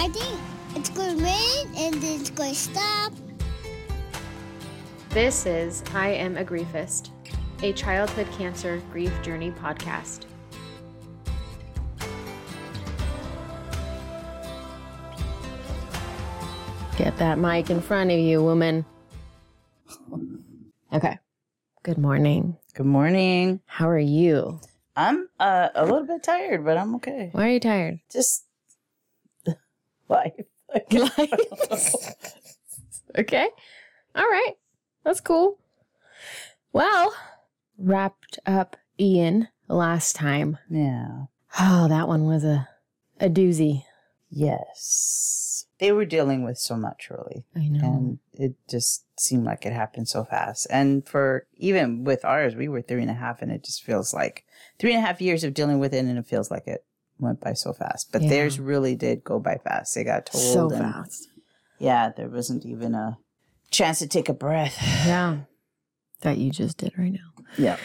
I think it's going to rain and then it's going to stop. This is I Am a Griefist, a childhood cancer grief journey podcast. Get that mic in front of you, woman. Okay. Good morning. Good morning. How are you? I'm uh, a little bit tired, but I'm okay. Why are you tired? Just life. okay. All right. That's cool. Well, wrapped up Ian last time. yeah. Oh, that one was a a doozy. Yes. They were dealing with so much, really. I know. And it just seemed like it happened so fast. And for even with ours, we were three and a half, and it just feels like three and a half years of dealing with it, and it feels like it went by so fast. But Yeah. theirs really did go by fast. They got told. so and fast. Yeah, there wasn't even a chance to take a breath. Yeah. That you just did right now. Yeah.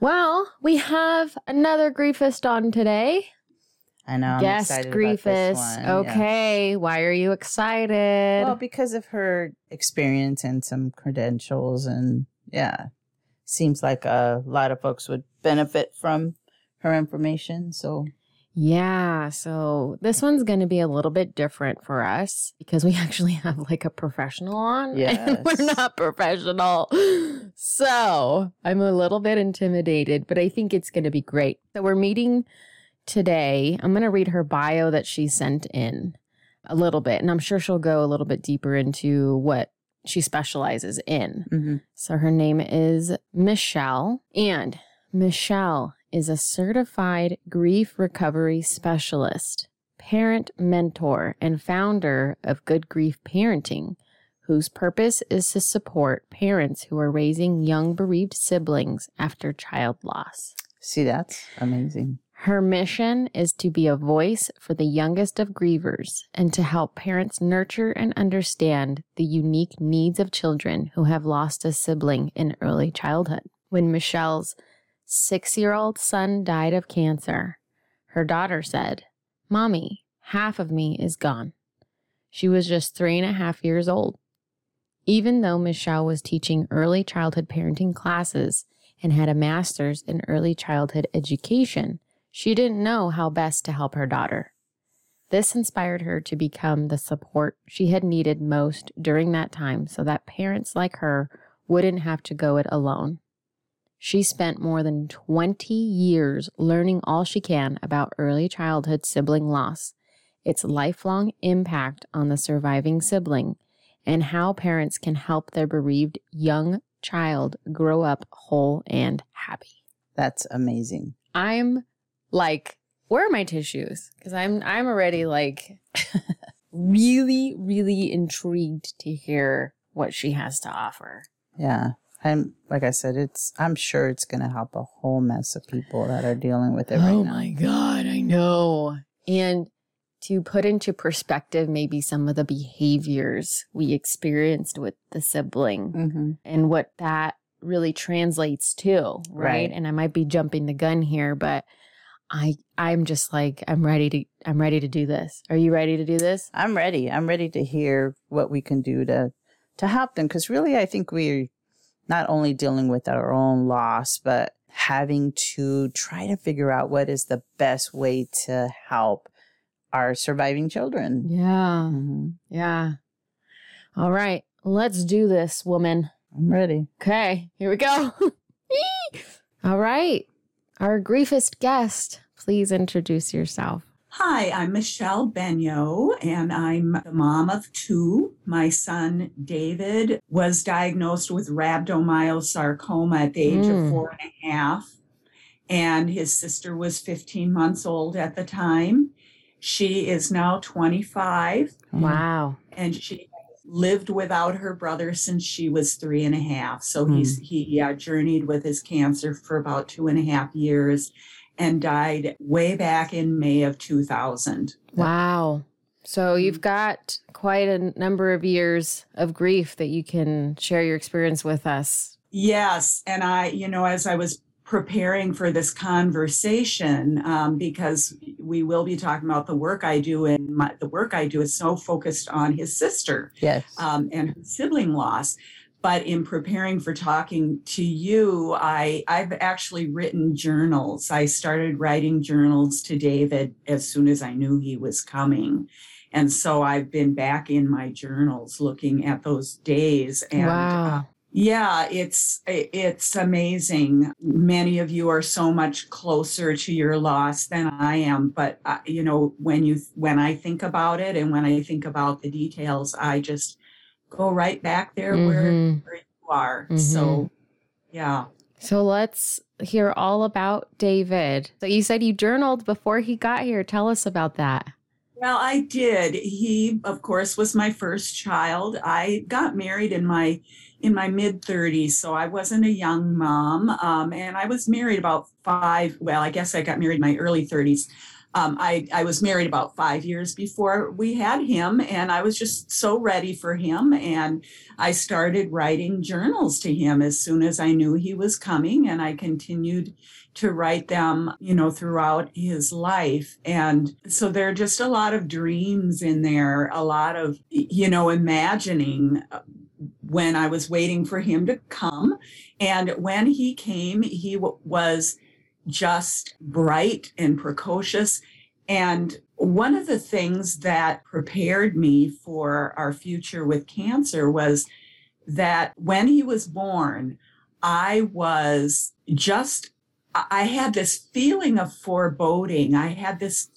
Well, we have another griefist on today. I know. I'm Guest excited about this griefist. yeah. Okay. Why are you excited? Well, because of her experience and some credentials, and yeah, seems like a lot of folks would benefit from her information. So, Yeah, so this one's going to be a little bit different for us because we actually have like a professional on and we're not professional. So I'm a little bit intimidated, but I think it's going to be great. So we're meeting today. I'm going to read her bio that she sent in a little bit, and I'm sure she'll go a little bit deeper into what she specializes in. mhm. So her name is Michelle, and Michelle is a certified grief recovery specialist, parent mentor, and founder of Good Grief Parenting, whose purpose is to support parents who are raising young bereaved siblings after child loss. see, that's amazing. Her mission is to be a voice for the youngest of grievers and to help parents nurture and understand the unique needs of children who have lost a sibling in early childhood. When Michelle's six year old son died of cancer, her daughter said, Mommy, half of me is gone. She was just three and a half years old. Even though Michelle was teaching early childhood parenting classes and had a master's in early childhood education, she didn't know how best to help her daughter. This inspired her to become the support she had needed most during that time so that parents like her wouldn't have to go it alone. She spent more than 20 years learning all she can about early childhood sibling loss, its lifelong impact on the surviving sibling, and how parents can help their bereaved young child grow up whole and happy. That's amazing. I'm like, where are my tissues? Because I'm I'm already like really, really intrigued to hear what she has to offer. Yeah. I'm like I said, it's. I'm sure it's going to help a whole mess of people that are dealing with it right now. oh my god, I know. And to put into perspective maybe some of the behaviors we experienced with the sibling hmm and what that really translates to, right? Right. And I might be jumping the gun here, but I I'm just like I'm ready to I'm ready to do this. Are you ready to do this? I'm ready. I'm ready to hear what we can do to to help them because really, I think we're not only dealing with our own loss, but having to try to figure out what is the best way to help our surviving children. Yeah. hmm Yeah. All right. Let's do this, woman. I'm ready. Okay, here we go. All right. Our griefist guest, please introduce yourself. Hi, I'm Michelle Benyo, and I'm the mom of two. My son David was diagnosed with rhabdomyosarcoma at the age Mm. of four and a half, and his sister was 15 months old at the time. She is now 25, Wow. and she lived without her brother since she was three and a half. So Hmm. he's he uh, journeyed with his cancer for about two and a half years, and died way back in May of 2000. Wow. So you've got quite a number of years of grief that you can share your experience with us. Yes. And I, you know, as I was preparing for this conversation um, because we will be talking about the work I do, and my, the work I do is so focused on his sister Yes. um, and her sibling loss. But in preparing for talking to you, I, I've actually written journals. I started writing journals to David as soon as I knew he was coming. And so I've been back in my journals looking at those days. And wow. uh, yeah, it's it's amazing. Many of you are so much closer to your loss than I am, but uh, you know when you when I think about it and when I think about the details, I just go right back there where, Mhm. where you are. Mhm. So, yeah. So let's hear all about David. So you said you journaled before he got here. Tell us about that. Well, I did. He, of course, was my first child. I got married in my in my mid 30s, so I wasn't a young mom. Um, and I was married about five. Well, I guess I got married in my early 30s. Um, I I was married about five years before we had him, and I was just so ready for him. And I started writing journals to him as soon as I knew he was coming, and I continued to write them, you know, throughout his life. And so there are just a lot of dreams in there, a lot of, you know, imagining uh, when I was waiting for him to come. And when he came, he w- was just bright and precocious. And one of the things that prepared me for our future with cancer was that when he was born, I was just I had this feeling of foreboding. I had this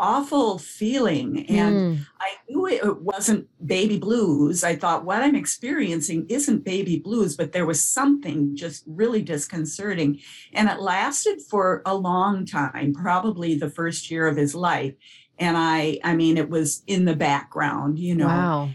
awful feeling, and Mm. I knew it wasn't baby blues. I thought what I'm experiencing isn't baby blues, but there was something just really disconcerting. And it lasted for a long time, probably the first year of his life. And I, I mean, it was in the background, you know Wow.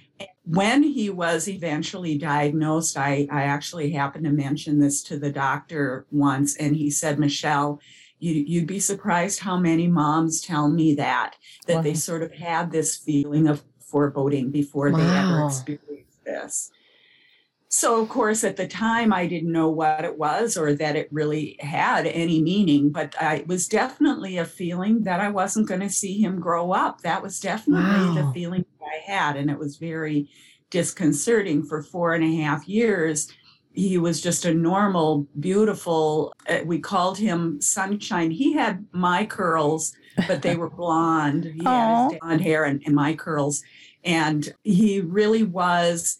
when he was eventually diagnosed, I, I actually happened to mention this to the doctor once, and he said, Michelle, you, you'd be surprised how many moms tell me that, that they sort of had this feeling of foreboding before they ever experienced this. So, of course, at the time, I didn't know what it was or that it really had any meaning, but I, it was definitely a feeling that I wasn't going to see him grow up. That was definitely the feeling that I had. And it was very disconcerting for four and a half years. He was just a normal, beautiful, uh, we called him Sunshine. He had my curls, but they were blonde. He had his blonde hair and, and my curls. And he really was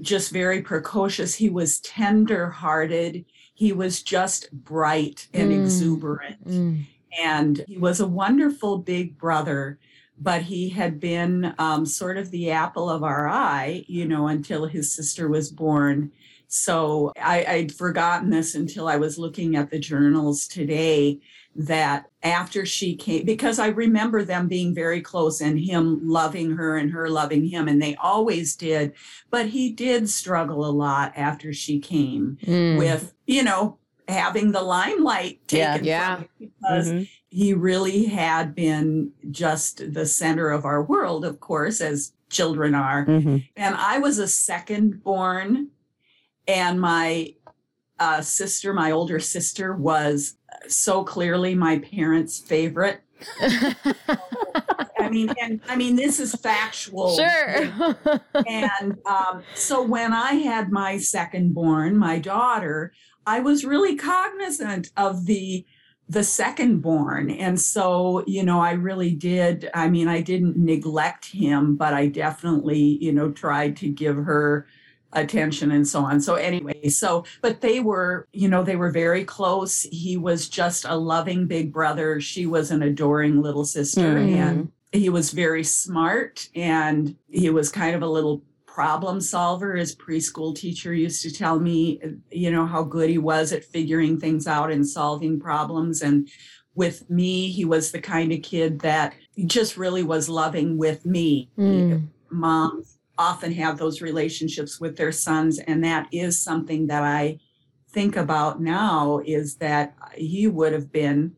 just very precocious. He was tender hearted. He was just bright and Mm. exuberant. Mm. And he was a wonderful big brother, but he had been um, sort of the apple of our eye, you know, until his sister was born. So I, I'd forgotten this until I was looking at the journals today that after she came, because I remember them being very close and him loving her and her loving him, and they always did. But he did struggle a lot after she came Mm. with, you know, having the limelight taken Yeah. from him because Mhm. he really had been just the center of our world, of course, as children are. Mhm. And I was a second born, and my uh, sister, my older sister, was so clearly my parents' favorite. I mean, and I mean, this is factual. sure. And um, so when I had my second born, my daughter, I was really cognizant of the the second born. And so, you know, I really did. I mean, I didn't neglect him, but I definitely, you know, tried to give her attention and so on. So anyway, so but they were, you know, they were very close. He was just a loving big brother. She was an adoring little sister Mhm. and he was very smart and he was kind of a little problem solver his preschool teacher used to tell me you know how good he was at figuring things out and solving problems and with me he was the kind of kid that just really was loving with me Mm. moms often have those relationships with their sons and that is something that i think about now is that he would have been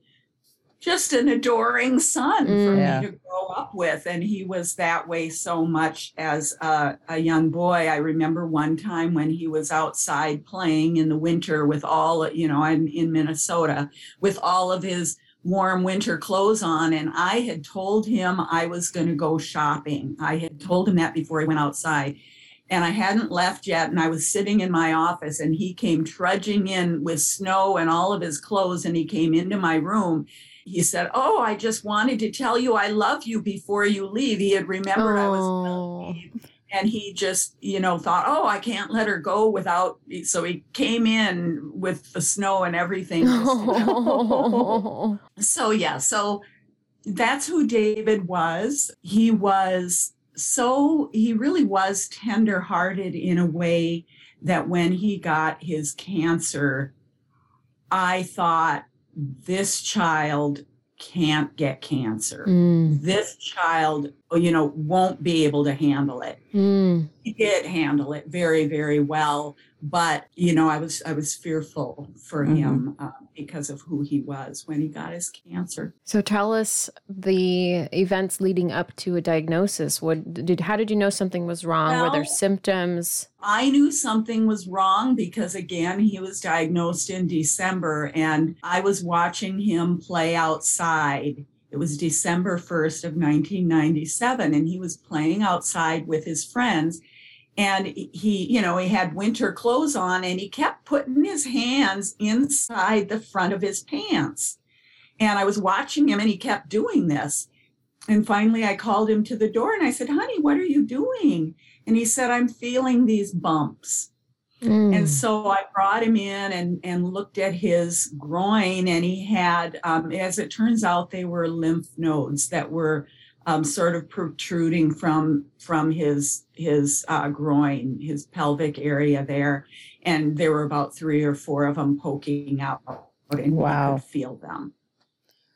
just an adoring son for Mm. Yeah. me to grow up with. And he was that way so much as a, a young boy. I remember one time when he was outside playing in the winter with all, you know, I'm in Minnesota with all of his warm winter clothes on. And I had told him I was going to go shopping. I had told him that before he went outside. And I hadn't left yet. And I was sitting in my office and he came trudging in with snow and all of his clothes. And he came into my room he said, Oh, I just wanted to tell you I love you before you leave. He had remembered I was Oh. gonna leave. And he just, you know, thought, Oh, I can't let her go without. So he came in with the snow and everything. Oh. so, yeah. So that's who David was. He was so, he really was tenderhearted in a way that when he got his cancer, I thought, this child can't get cancer. Mm, This child, you know, won't be able to handle it. mm. He did handle it very, very well, but you know, I was I was fearful for Mhm. him uh, because of who he was when he got his cancer. So tell us the events leading up to a diagnosis. What did? How did you know something was wrong? Were there symptoms? I knew something was wrong because, again, he was diagnosed in December and I was watching him play outside. It was December 1st of 1997 and he was playing outside with his friends. And he, you know, he had winter clothes on and he kept putting his hands inside the front of his pants. And I was watching him and he kept doing this. And finally, I called him to the door and I said, Honey, what are you doing? And he said, I'm feeling these bumps. Mm. And so I brought him in and, and looked at his groin, and he had, um, as it turns out, they were lymph nodes that were um, sort of protruding from from his his uh, groin, his pelvic area there, and there were about three or four of them poking out, and Wow. could feel them.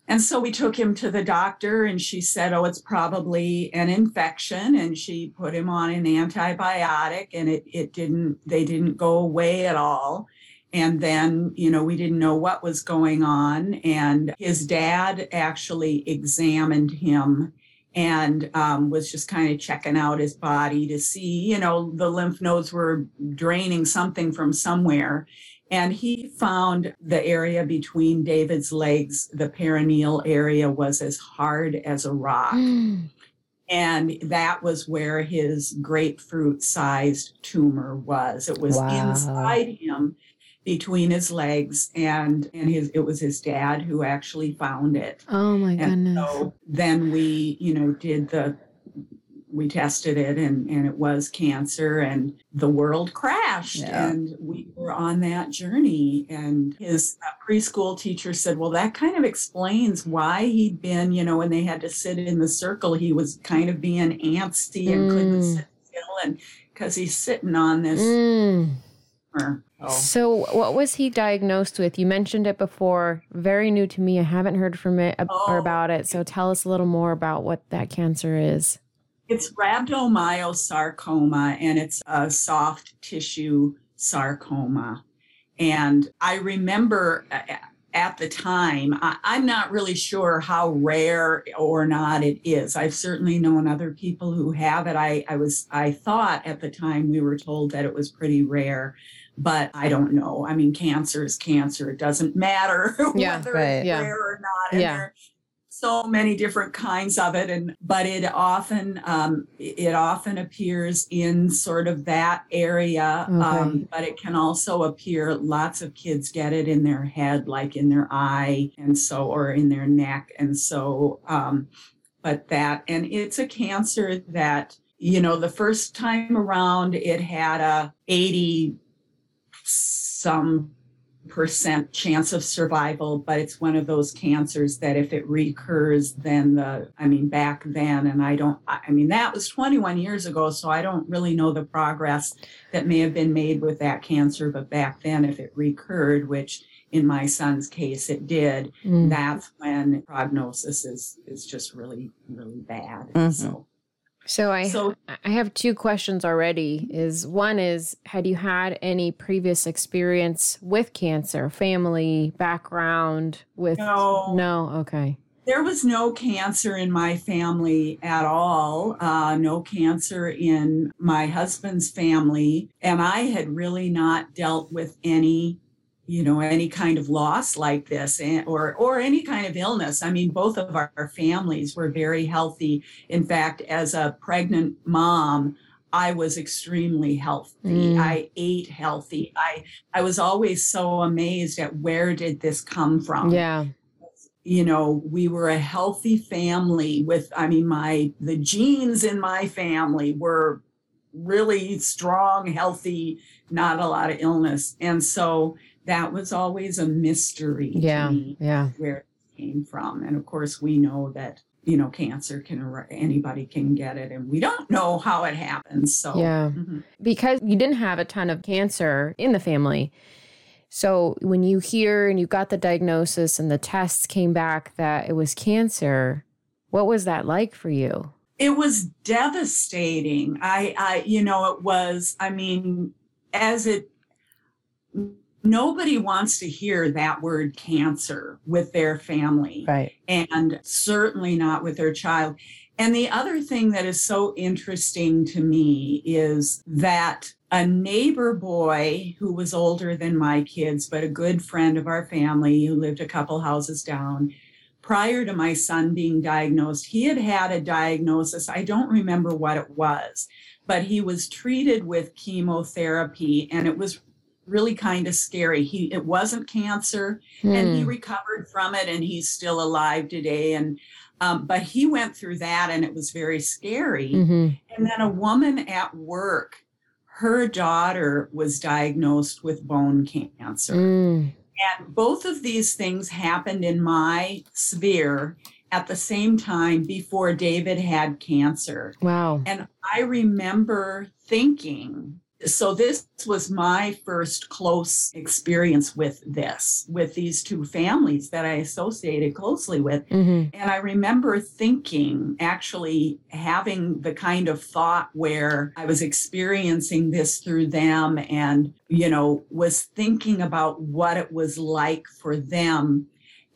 And so we took him to the doctor, and she said, Oh, it's probably an infection. And she put him on an antibiotic, and it, it didn't, they didn't go away at all. And then, you know, we didn't know what was going on. And his dad actually examined him and um, was just kind of checking out his body to see, you know, the lymph nodes were draining something from somewhere. And he found the area between David's legs, the perineal area was as hard as a rock. Mm. And that was where his grapefruit sized tumor was. It was Wow. inside him between his legs and and his it was his dad who actually found it. Oh my And goodness. so then we, you know, did the we tested it and and it was cancer and the world crashed Yeah. and we were on that journey and his uh, preschool teacher said well that kind of explains why he'd been you know when they had to sit in the circle he was kind of being antsy and couldn't Mm. sit still and because he's sitting on this Mm. Tumor. So- So, what was he diagnosed with? You mentioned it before. Very new to me. I haven't heard from it ab- or Oh. about it. So, tell us a little more about what that cancer is. It's rhabdomyosarcoma and it's a soft tissue sarcoma. And I remember at the time, I, I'm not really sure how rare or not it is. I've certainly known other people who have it. I, I was I thought at the time we were told that it was pretty rare, but I don't know. I mean, cancer is cancer. It doesn't matter Yeah, whether right. it's Yeah. rare or not. And Yeah. there are so many different kinds of it and but it often um, it often appears in sort of that area Okay. um, but it can also appear lots of kids get it in their head like in their eye and so or in their neck and so um, but that and it's a cancer that you know the first time around it had a 80 some percent chance of survival, but it's one of those cancers that if it recurs, then the, I mean, back then, and I don't, I mean, that was 21 years ago, so I don't really know the progress that may have been made with that cancer, but back then, if it recurred, which in my son's case it did, Mm. that's when prognosis is is just really, really bad. Mhm. So So I So- I have two questions already. Is one is had you had any previous experience with cancer, family background with No. No, okay. There was no cancer in my family at all, uh, no cancer in my husband's family. And I had really not dealt with any, you know, any kind of loss like this or, or any kind of illness. I mean, both of our, families were very healthy. In fact, as a pregnant mom, I was extremely healthy. Mm. I ate healthy. I I was always so amazed at where did this come from? Yeah. you know we were a healthy family with i mean my the genes in my family were really strong healthy not a lot of illness and so that was always a mystery Yeah. to me Yeah. where it came from and of course we know that you know cancer can anybody can get it and we don't know how it happens so Yeah. mhm. because you didn't have a ton of cancer in the family. So when you hear and you got the diagnosis and the tests came back that it was cancer, what was that like for you? it was devastating i i you know it was i mean as it nobody wants to hear that word cancer with their family Right. and certainly not with their child and the other thing that is so interesting to me is that a neighbor boy who was older than my kids but a good friend of our family who lived a couple houses down prior to my son being diagnosed, he had had a diagnosis. I don't remember what it was, but he was treated with chemotherapy and it was really kind of scary. He it wasn't cancer and he Hmm. recovered from it and he's still alive today and um, but he went through that and it was very scary. Mhm. And then a woman at work, her daughter was diagnosed with bone cancer. Mm. And both of these things happened in my sphere at the same time before David had cancer. Wow. And I remember thinking, so this was my first close experience with this, with these two families that I associated closely with. hmm And I remember thinking, actually having the kind of thought where I was experiencing this through them and, you know, was thinking about what it was like for them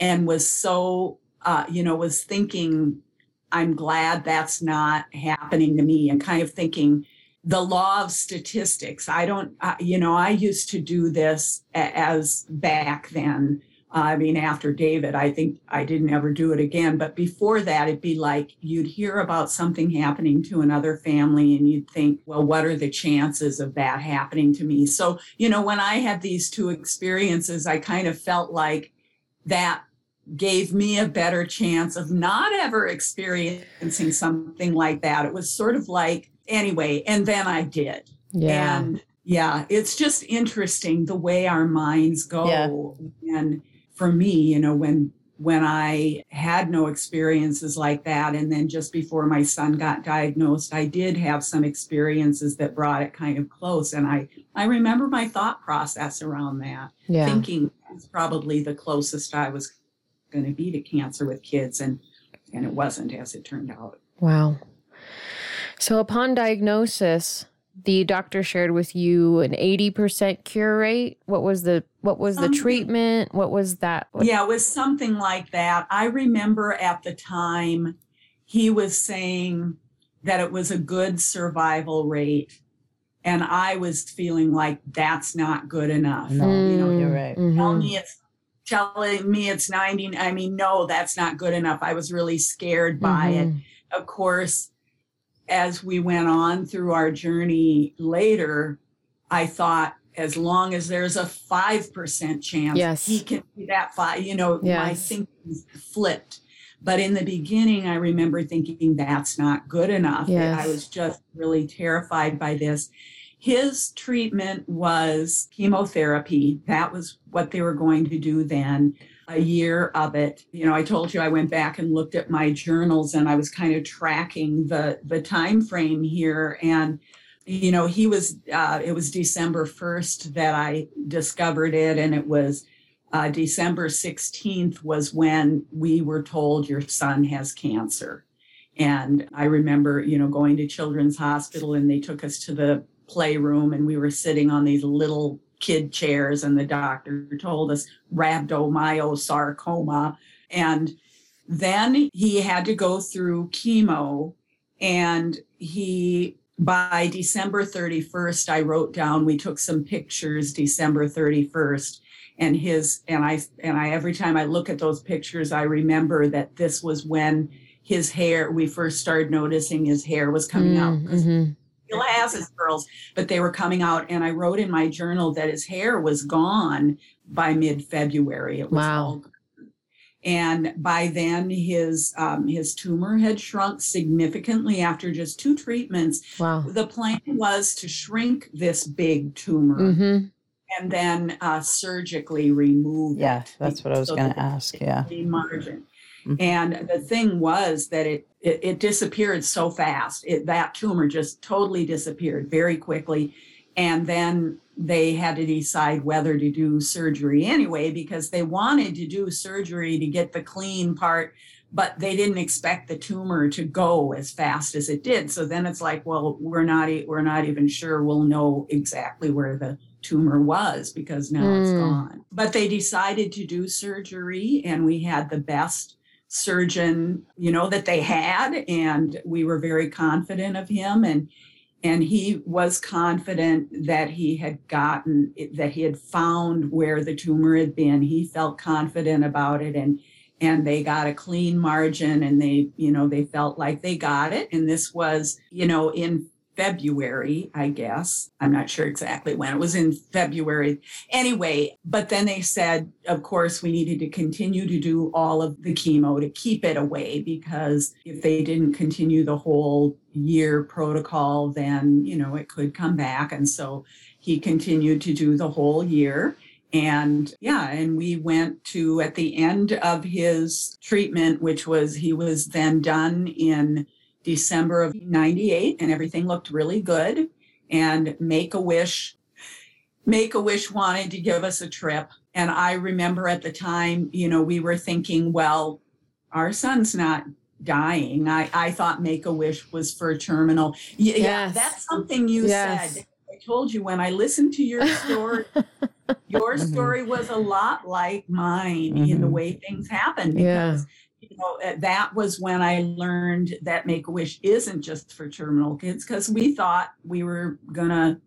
and was so, uh, you know, was thinking, I'm glad that's not happening to me and kind of thinking, the law of statistics. I don't, uh, you know, I used to do this as back then. I mean, after David, I think I didn't ever do it again. But before that, it'd be like you'd hear about something happening to another family and you'd think, well, what are the chances of that happening to me? So, you know, when I had these two experiences, I kind of felt like that gave me a better chance of not ever experiencing something like that. It was sort of like, anyway, and then I did. Yeah. And yeah, it's just interesting the way our minds go. Yeah. And for me, you know, when when I had no experiences like that, and then just before my son got diagnosed, I did have some experiences that brought it kind of close. And I I remember my thought process around that, yeah. thinking it's probably the closest I was going to be to cancer with kids, and and it wasn't as it turned out. Wow. So upon diagnosis, the doctor shared with you an 80% cure rate. What was the what was the treatment? What was that? What- Yeah, it was something like that. I remember at the time he was saying that it was a good survival rate. And I was feeling like that's not good enough. No, you know, you're right. tell Mhm. me it's telling me it's 90. I mean, no, that's not good enough. I was really scared by it Mhm. of course, as we went on through our journey later, I thought as long as there's a 5% chance Yes. he can be that five, you know, my Yes. thinking flipped. But in the beginning, I remember thinking that's not good enough. Yes. I was just really terrified by this. His treatment was chemotherapy. That was what they were going to do then a year of it. You know, I told you I went back and looked at my journals and I was kind of tracking the the time frame here and you know, he was uh it was December 1st that I discovered it and it was uh December 16th was when we were told your son has cancer. And I remember, you know, going to Children's Hospital and they took us to the playroom and we were sitting on these little kid chairs and the doctor told us rhabdomyosarcoma. And then he had to go through chemo and he by December 31st, I wrote down, we took some pictures December 31st. And his, and I, and I, every time I look at those pictures, I remember that this was when his hair, we first started noticing his hair was coming mm, out. Mm-hmm. Still has his curls, but they were coming out. And I wrote in my journal that his hair was gone by mid February. It was wow. all and by then his um, his tumor had shrunk significantly after just two treatments wow the plan was to shrink this big tumor mm-hmm. and then uh, surgically remove yeah it that's what i was so going to ask yeah margin mm-hmm. and the thing was that it, it, it disappeared so fast it, that tumor just totally disappeared very quickly and then they had to decide whether to do surgery anyway because they wanted to do surgery to get the clean part but they didn't expect the tumor to go as fast as it did so then it's like well we're not we're not even sure we'll know exactly where the tumor was because now mm. it's gone but they decided to do surgery and we had the best surgeon you know that they had and we were very confident of him and and he was confident that he had gotten that he had found where the tumor had been. He felt confident about it and and they got a clean margin and they you know they felt like they got it. And this was you know in February, I guess. I'm not sure exactly when. It was in February. Anyway, but then they said, of course, we needed to continue to do all of the chemo to keep it away because if they didn't continue the whole year protocol, then, you know, it could come back. And so he continued to do the whole year. And yeah, and we went to at the end of his treatment, which was he was then done in December of 98 and everything looked really good. And Make a Wish, Make a Wish wanted to give us a trip. And I remember at the time, you know, we were thinking, well, our son's not dying. I, I thought Make a Wish was for terminal. Yeah, yes. that's something you yes. said. I told you when I listened to your story, your mm-hmm. story was a lot like mine mm-hmm. in the mm-hmm. way things happened because yeah you know, uh, that was when I learned that Make a Wish isn't just for terminal kids because we thought we were gonna,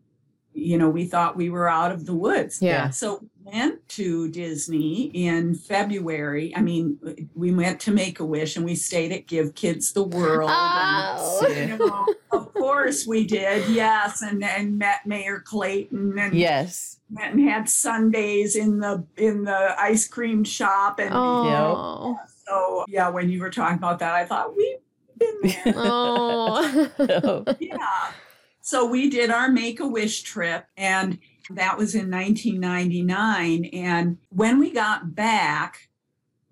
you know, we thought we were out of the woods. Yeah. So went to Disney in February. I mean, we went to Make a Wish and we stayed at Give Kids the World. Oh. And, you know, of course we did. Yes, and and met Mayor Clayton and yes, went and had sundaes in the in the ice cream shop and oh. you know, so yeah, when you were talking about that, I thought we've been there. oh. yeah. So we did our Make a Wish trip, and that was in 1999. And when we got back,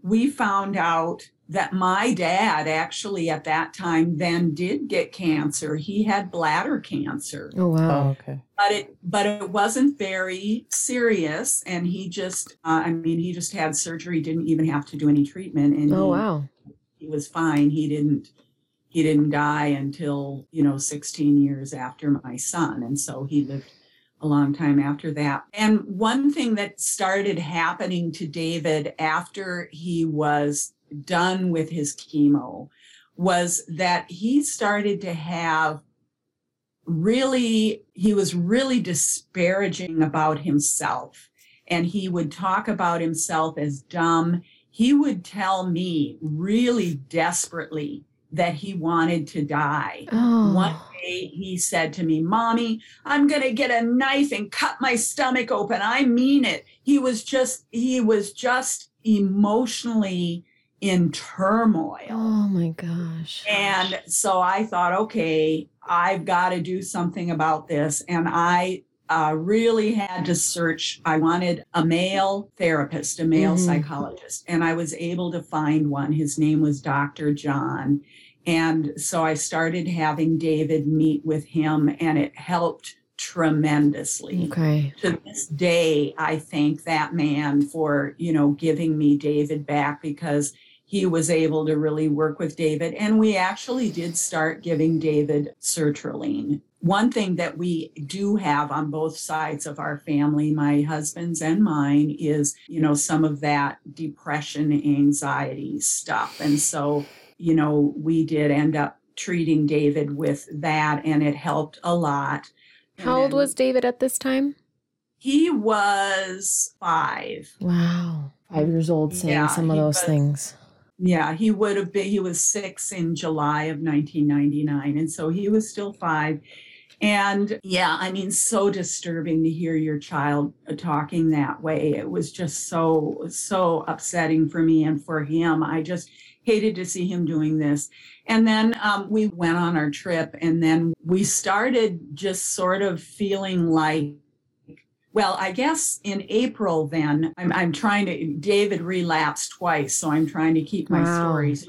we found out that my dad actually at that time then did get cancer. He had bladder cancer. Oh wow. Oh, okay. But it but it wasn't very serious and he just uh, I mean he just had surgery, didn't even have to do any treatment and Oh he, wow. He was fine. He didn't he didn't die until, you know, 16 years after my son and so he lived a long time after that. And one thing that started happening to David after he was done with his chemo was that he started to have really, he was really disparaging about himself. And he would talk about himself as dumb. He would tell me really desperately that he wanted to die. Oh. One day he said to me, Mommy, I'm going to get a knife and cut my stomach open. I mean it. He was just, he was just emotionally in turmoil. Oh my gosh. And so I thought, okay, I've got to do something about this. And I uh, really had to search. I wanted a male therapist, a male mm-hmm. psychologist, and I was able to find one. His name was Dr. John. And so I started having David meet with him, and it helped tremendously. Okay. To this day, I thank that man for, you know, giving me David back because he was able to really work with David. And we actually did start giving David sertraline. One thing that we do have on both sides of our family, my husband's and mine, is, you know, some of that depression, anxiety stuff. And so, you know, we did end up treating David with that, and it helped a lot. How old was David at this time? He was five. Wow. Five years old saying yeah, some of those was, things. Yeah, he would have been, he was six in July of 1999. And so he was still five. And yeah, I mean, so disturbing to hear your child talking that way. It was just so, so upsetting for me and for him. I just hated to see him doing this. And then um, we went on our trip, and then we started just sort of feeling like well, I guess in April, then I'm, I'm trying to, David relapsed twice, so I'm trying to keep my wow. stories.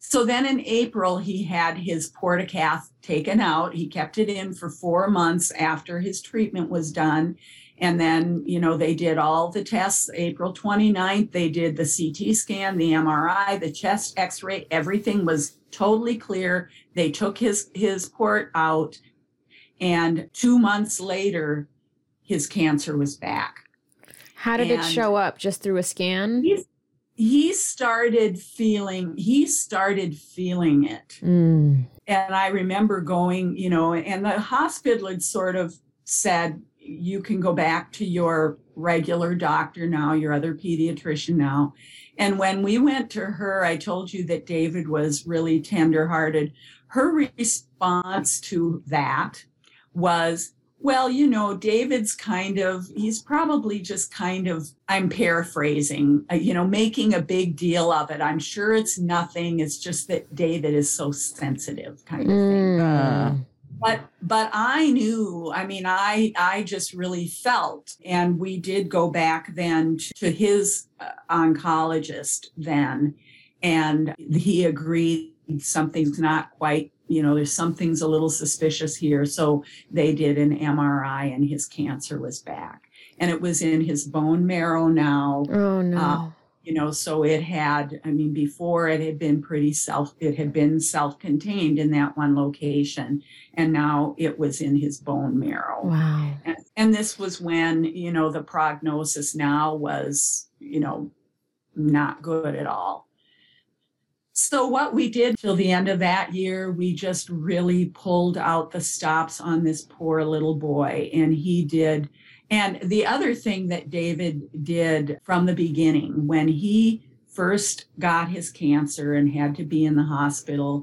So then in April, he had his portacath taken out. He kept it in for four months after his treatment was done. And then, you know, they did all the tests April 29th. They did the CT scan, the MRI, the chest x ray. Everything was totally clear. They took his, his port out. And two months later, his cancer was back. How did and it show up? Just through a scan? He, he started feeling he started feeling it. Mm. And I remember going, you know, and the hospital had sort of said, you can go back to your regular doctor now, your other pediatrician now. And when we went to her, I told you that David was really tenderhearted. Her response to that was, well, you know, David's kind of, he's probably just kind of, I'm paraphrasing, uh, you know, making a big deal of it. I'm sure it's nothing. It's just that David is so sensitive, kind of thing. Uh, but but I knew, I mean, I I just really felt, and we did go back then to his uh, oncologist then, and he agreed something's not quite you know, there's something's a little suspicious here. So they did an MRI and his cancer was back. And it was in his bone marrow now. Oh, no. Uh, you know, so it had, I mean, before it had been pretty self, it had been self contained in that one location. And now it was in his bone marrow. Wow. And, and this was when, you know, the prognosis now was, you know, not good at all. So, what we did till the end of that year, we just really pulled out the stops on this poor little boy. And he did. And the other thing that David did from the beginning, when he first got his cancer and had to be in the hospital,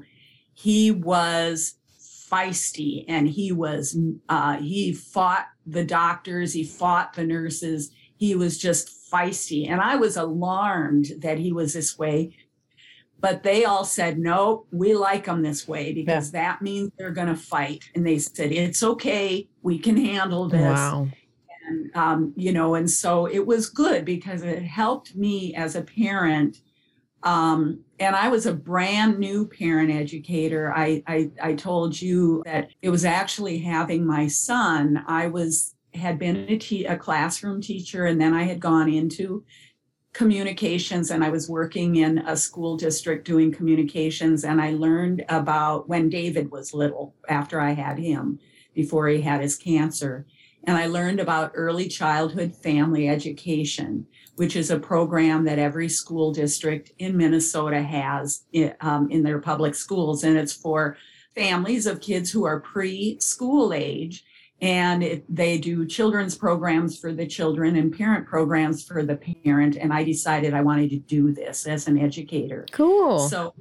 he was feisty and he was, uh, he fought the doctors, he fought the nurses. He was just feisty. And I was alarmed that he was this way but they all said no we like them this way because yeah. that means they're going to fight and they said it's okay we can handle this wow. and um, you know and so it was good because it helped me as a parent um, and I was a brand new parent educator. I, I, I told you that it was actually having my son. I was had been a, te- a classroom teacher, and then I had gone into communications and I was working in a school district doing communications and I learned about when David was little after I had him before he had his cancer. And I learned about early childhood family education which is a program that every school district in Minnesota has um, in their public schools. And it's for families of kids who are pre-school age and it, they do children's programs for the children and parent programs for the parent. And i decided i wanted to do this as an educator. Cool. So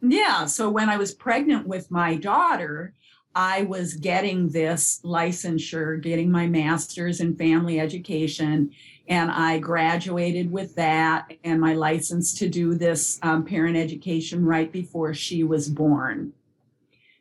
yeah so when i was pregnant with my daughter i was getting this licensure getting my master's in family education. And i graduated with that and my license to do this um, parent education right before she was born.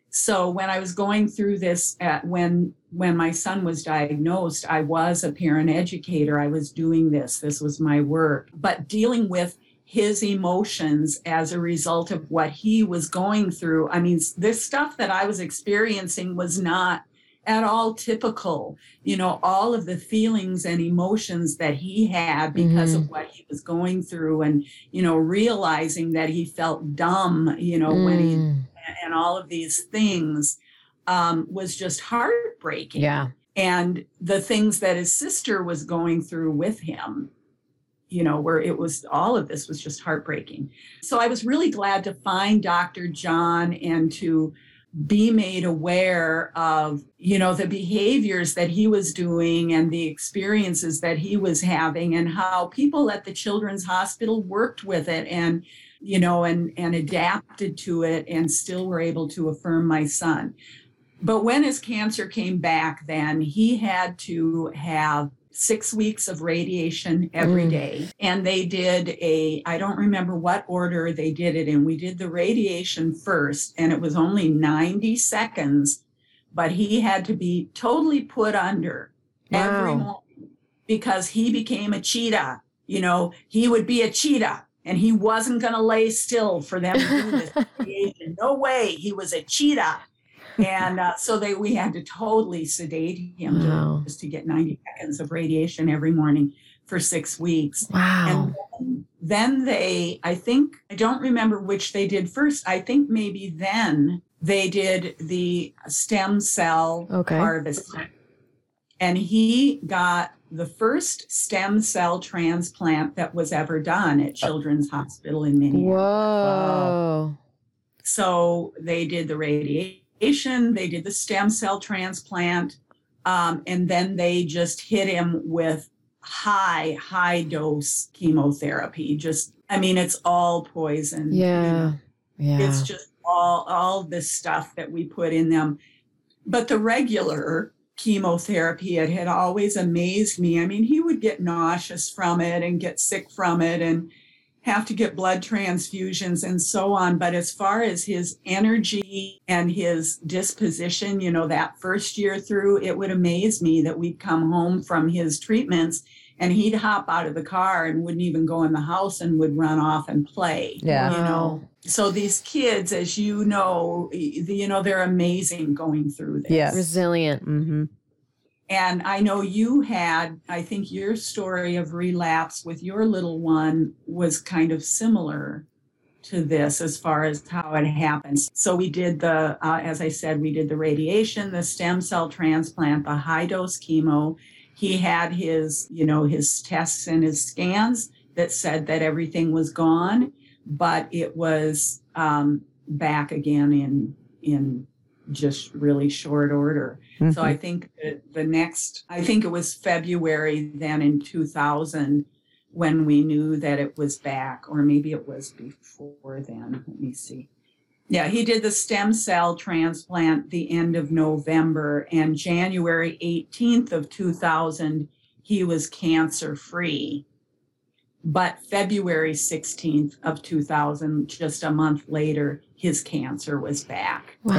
So when i was going through this at, when when my son was diagnosed i was a parent educator i was doing this this was my work but dealing with his emotions as a result of what he was going through i mean this stuff that i was experiencing was not at all typical. You know, all of the feelings and emotions that he had because Mhm. of what he was going through and, you know, realizing that he felt dumb, you know, when he, Mm. and all of these things um, was just heartbreaking. Yeah. and the things that his sister was going through with him you know where it was all of this was just heartbreaking. So i was really glad to find dr john and to be made aware of you know the behaviors that he was doing and the experiences that he was having and how people at the children's hospital worked with it and you know and and adapted to it and still were able to affirm my son but when his cancer came back, then he had to have six weeks of radiation every Mm. day. And they did a, I don't remember what order they did it in. We did the radiation first, and it was only 90 seconds, but he had to be totally put under every morning because he became a cheetah. You know, he would be a cheetah. And he wasn't going to lay still for them to do this radiation. No way. He was a cheetah and uh, so they we had to totally sedate him to- just to get 90 seconds of radiation every morning for six weeks Wow. and then, then they i think i don't remember which they did first i think maybe then they did the stem cell Okay. harvest and he got the first stem cell transplant that was ever done at children's hospital in minneapolis Whoa. so they did the radiation, they did the stem cell transplant, um, and then they just hit him with high, high dose chemotherapy. Just, I mean, it's all poison. you Yeah. know. Yeah. It's just all all this stuff that we put in them. But the regular chemotherapy, it had always amazed me. I mean, he would get nauseous from it and get sick from it and have to get blood transfusions and so on. But as far as his energy and his disposition, you know, that first year through, it would amaze me that we'd come home from his treatments and he'd hop out of the car and wouldn't even go in the house and would run off and play. Yeah. You know, so these kids, as you know, y- you know, they're amazing going through this. Yes. Resilient. Mm-hmm. And I know you had, I think your story of relapse with your little one was kind of similar to this as far as how it happens. So we did the, uh, as I said, we did the radiation, the stem cell transplant, the high dose chemo. He had his, you know, his tests and his scans that said that everything was gone, but it was um, back again in in just really short order. Mm-hmm. So I think the next, I think it was February then in 2000 when we knew that it was back, or maybe it was before then. Let me see. Yeah, he did the stem cell transplant the end of November, and January 18th of 2000, he was cancer free. But February 16th of 2000, just a month later, his cancer was back. Wow.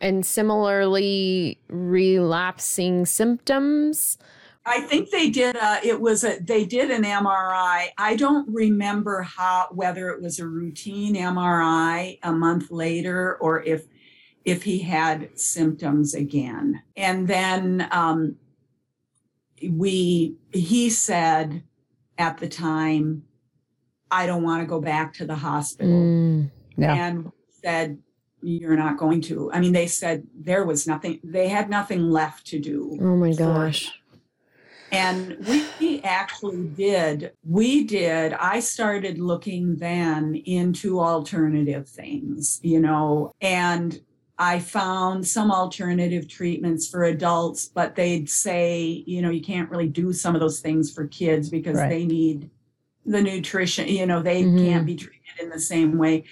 Yeah. And similarly, relapsing symptoms. I think they did. A, it was a. They did an MRI. I don't remember how whether it was a routine MRI a month later or if if he had symptoms again. And then um, we he said at the time, I don't want to go back to the hospital Mm. Yeah. and said you're not going to i mean they said there was nothing they had nothing left to do Oh my gosh. and we actually did we did i started looking then into alternative things you know and i found some alternative treatments for adults but they'd say you know you can't really do some of those things for kids because Right. they need the nutrition you know they Mhm. can't be treated in the same way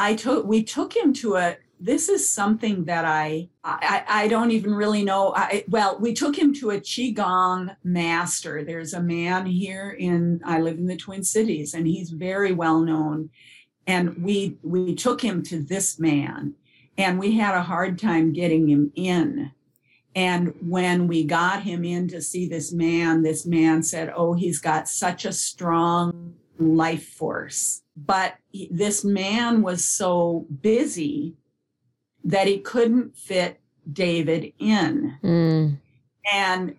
i took we took him to a this is something that I, I I don't even really know. I, well, we took him to a qigong master. There's a man here in I live in the Twin Cities, and he's very well known. And we we took him to this man, and we had a hard time getting him in. And when we got him in to see this man, this man said, "Oh, he's got such a strong life force." But this man was so busy that he couldn't fit David in. Mm. And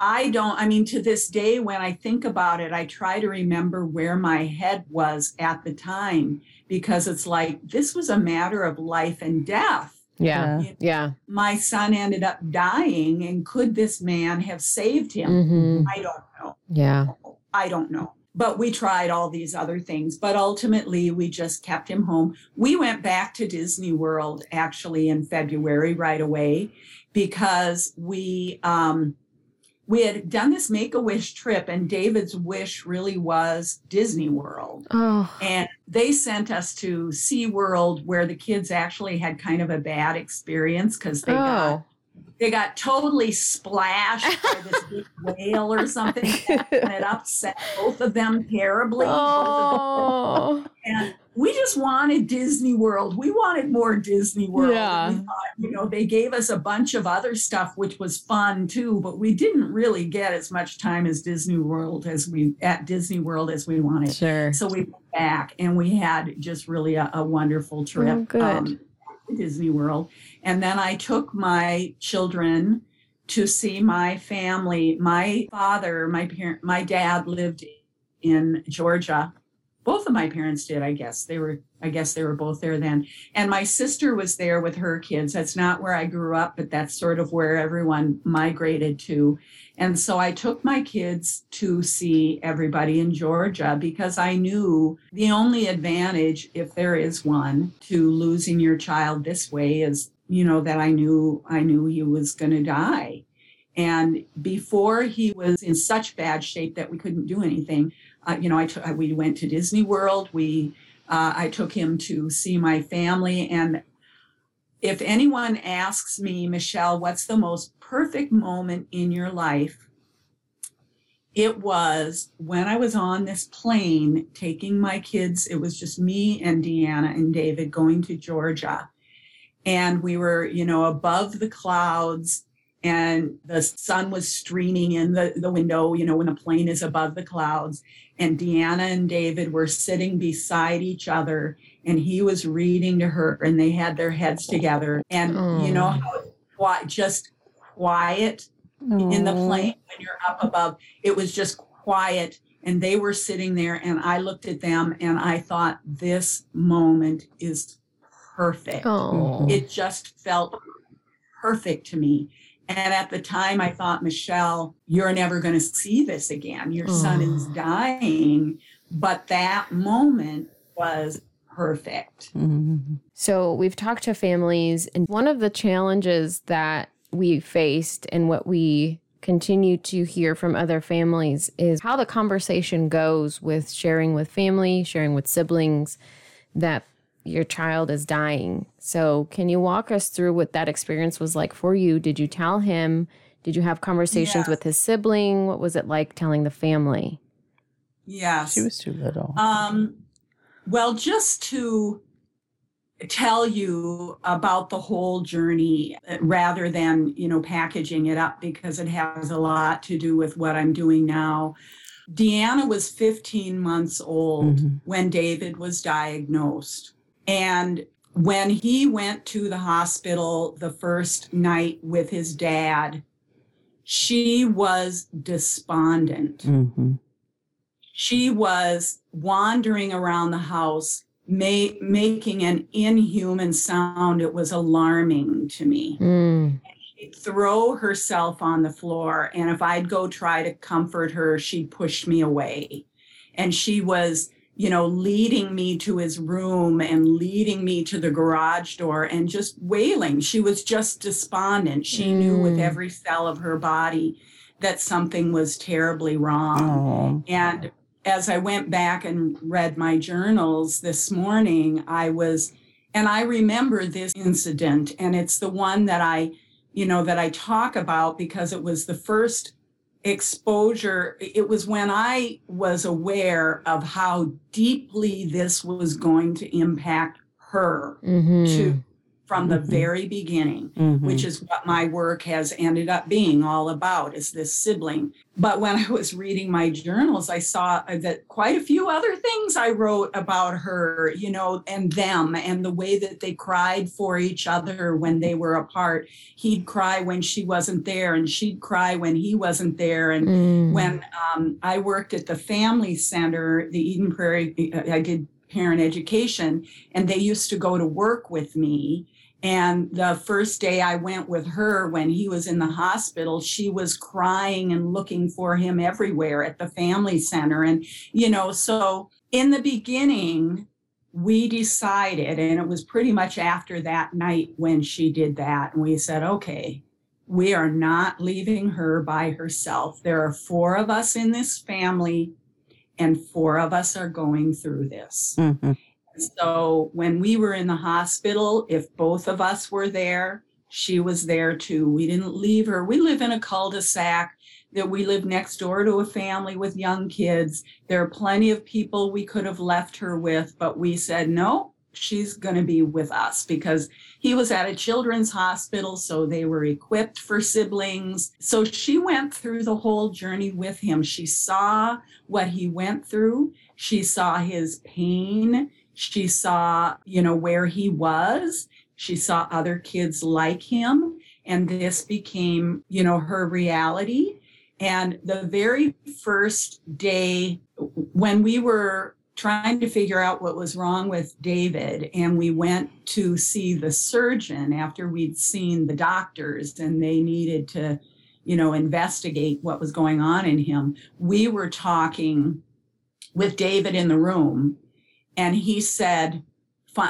I don't, I mean, to this day, when I think about it, I try to remember where my head was at the time because it's like this was a matter of life and death. Yeah. Yeah. Yeah. My son ended up dying, and could this man have saved him? hmm I don't know. Yeah. I don't know. But we tried all these other things. But ultimately, we just kept him home. We went back to Disney World actually in February right away because we um, we had done this Make a Wish trip, and David's wish really was Disney World. Oh. And they sent us to SeaWorld where the kids actually had kind of a bad experience because they got Oh. They got totally splashed by this big whale or something and it upset both of them terribly. Both of them. Oh. And we just wanted Disney World. We wanted more Disney World. Yeah. Thought, you know, they gave us a bunch of other stuff which was fun too, but we didn't really get as much time as Disney World as we at Disney World as we wanted. Sure. So we went back and we had just really a, a wonderful trip. Oh, good. to Disney World. And then I took my children to see my family. My father, my parent, my dad lived in Georgia. Both of my parents did, I guess. They were, I guess they were both there then. And my sister was there with her kids. That's not where I grew up, but that's sort of where everyone migrated to. And so I took my kids to see everybody in Georgia because I knew the only advantage, if there is one, to losing your child this way is, you know, that I knew I knew he was going to die. And before he was in such bad shape that we couldn't do anything, uh, you know, I we went to Disney World. We uh, I took him to see my family, and if anyone asks me, Michelle, what's the most perfect moment in your life? It was when I was on this plane taking my kids. It was just me and Deanna and David going to Georgia. And we were, you know, above the clouds and the sun was streaming in the, the window, you know, when a plane is above the clouds. And Deanna and David were sitting beside each other and he was reading to her and they had their heads together. And you know how just quiet in the plane when you're up above. It was just quiet. And they were sitting there, and I looked at them and I thought, this moment is perfect. Oh. It just felt perfect to me. And at the time, I thought, Michelle, you're never going to see this again. Your son is dying. But that moment was perfect. Mhm. So we've talked to families, and one of the challenges that we faced and what we continue to hear from other families is how the conversation goes with sharing with family, sharing with siblings that your child is dying. So, can you walk us through what that experience was like for you? Did you tell him? Did you have conversations Yeah. with his sibling? What was it like telling the family? Yes. She was too little. Um, well, just to tell you about the whole journey uh, rather than, you know, packaging it up because it has a lot to do with what I'm doing now. Deanna was 15 months old Mhm. when David was diagnosed. And when he went to the hospital the first night with his dad, she was despondent Mhm. she was wandering around the house ma- making an inhuman sound it was alarming to me Mm. she'd throw herself on the floor and if i'd go try to comfort her she'd push me away and she was you know leading me to his room and leading me to the garage door and just wailing she was just despondent she knew with Mm. every cell of her body that something was terribly wrong Oh. and as I went back and read my journals this morning, I was, and I remember this incident, and it's the one that I, you know, that I talk about because it was the first exposure. It was when I was aware of how deeply this was going to impact her Mhm. to from the Mhm. very beginning Mhm. which is what my work has ended up being all about is this sibling but when i was reading my journals i saw that quite a few other things i wrote about her you know and them and the way that they cried for each other when they were apart he'd cry when she wasn't there and she'd cry when he wasn't there and Mm. when um, I worked at the family center, the Eden Prairie, I did parent education, and they used to go to work with me. And the first day I went with her when he was in the hospital, she was crying and looking for him everywhere at the family center. And, you know, so in the beginning, we decided, and it was pretty much after that night when she did that, and we said, okay, we are not leaving her by herself. There are four of us in this family, and four of us are going through this. Mhm. So when we were in the hospital, if both of us were there, she was there too. We didn't leave her. We live in a cul-de-sac that we live next door to a family with young kids. There are plenty of people we could have left her with, but we said, no, she's going to be with us because he was at a children's hospital, so they were equipped for siblings. So she went through the whole journey with him. She saw what he went through, she saw his pain, she saw, you know, where he was, she saw other kids like him. And this became, you know, her reality. And the very first day when we were trying to figure out what was wrong with David. And we went to see the surgeon after we'd seen the doctors and they needed to, you know, investigate what was going on in him. We were talking with David in the room and he said,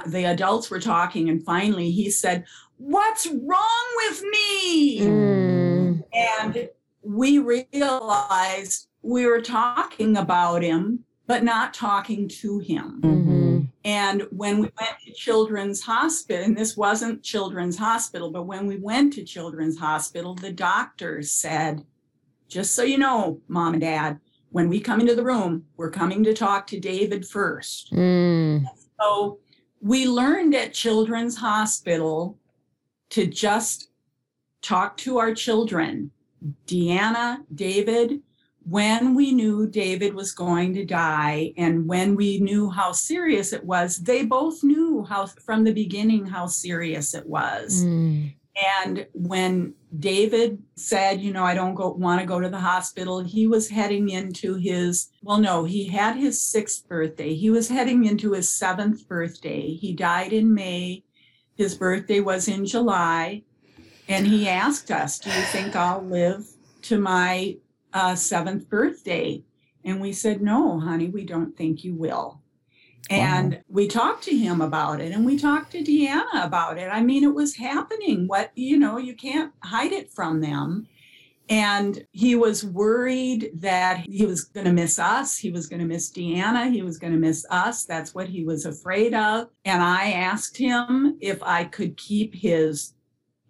the adults were talking and finally he said, What's wrong with me? Mm. And we realized we were talking about him, but not talking to him. Mhm. And when we went to Children's Hospital, and this wasn't Children's Hospital, but when we went to Children's Hospital, the doctor said, just so you know, mom and dad, when we come into the room, we're coming to talk to David first. Mm. So we learned at Children's Hospital to just talk to our children, Deanna, David, when we knew David was going to die and when we knew how serious it was, they both knew how from the beginning how serious it was. Mm. And when David said, you know, I don't go want to go to the hospital, he was heading into his well, no, he had his sixth birthday. He was heading into his seventh birthday. He died in May. His birthday was in July. And he asked us, Do you think I'll live to my uh, seventh birthday? And we said, No, honey, we don't think you will. And we talked to him about it and we talked to Deanna about it. I mean, it was happening. What, you know, you can't hide it from them. And he was worried that he was going to miss us. He was going to miss Deanna. He was going to miss us. That's what he was afraid of. And I asked him if I could keep his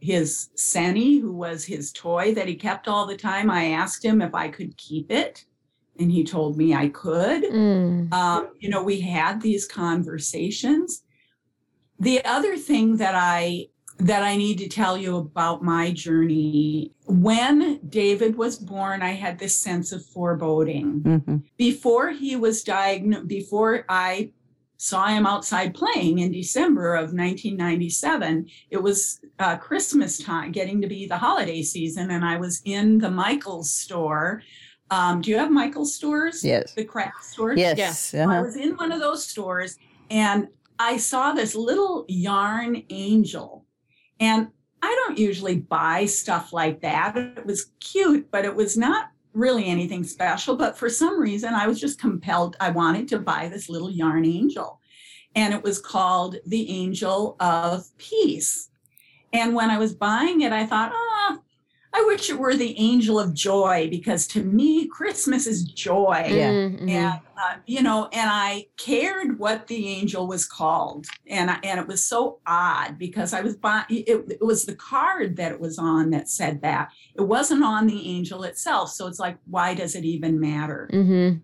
his Senny, who was his toy that he kept all the time. I asked him if I could keep it. And he told me I could. Mm. Um, you know, we had these conversations. The other thing that I that I need to tell you about my journey. When David was born, I had this sense of foreboding. Mhm. Before he was diagnosed, before I saw him outside playing in December of 1997, it was uh, Christmas time, getting to be the holiday season, and I was in the Michaels store. Um, do you have Michaels stores? Yes. The craft stores? Yes. I uh-huh. was in one of those stores and I saw this little yarn angel. And I don't usually buy stuff like that. It was cute, but it was not really anything special. But for some reason, I was just compelled. I wanted to buy this little yarn angel. And it was called the Angel of Peace. And when I was buying it, I thought, ah, I wish it were the angel of joy because to me, Christmas is joy Yeah. Mm, mhm. and uh, you know and i cared what the angel was called and I, and it was so odd because i was buying it, it was the card that it was on that said that it wasn't on the angel itself so it's like why does it even matter Mhm.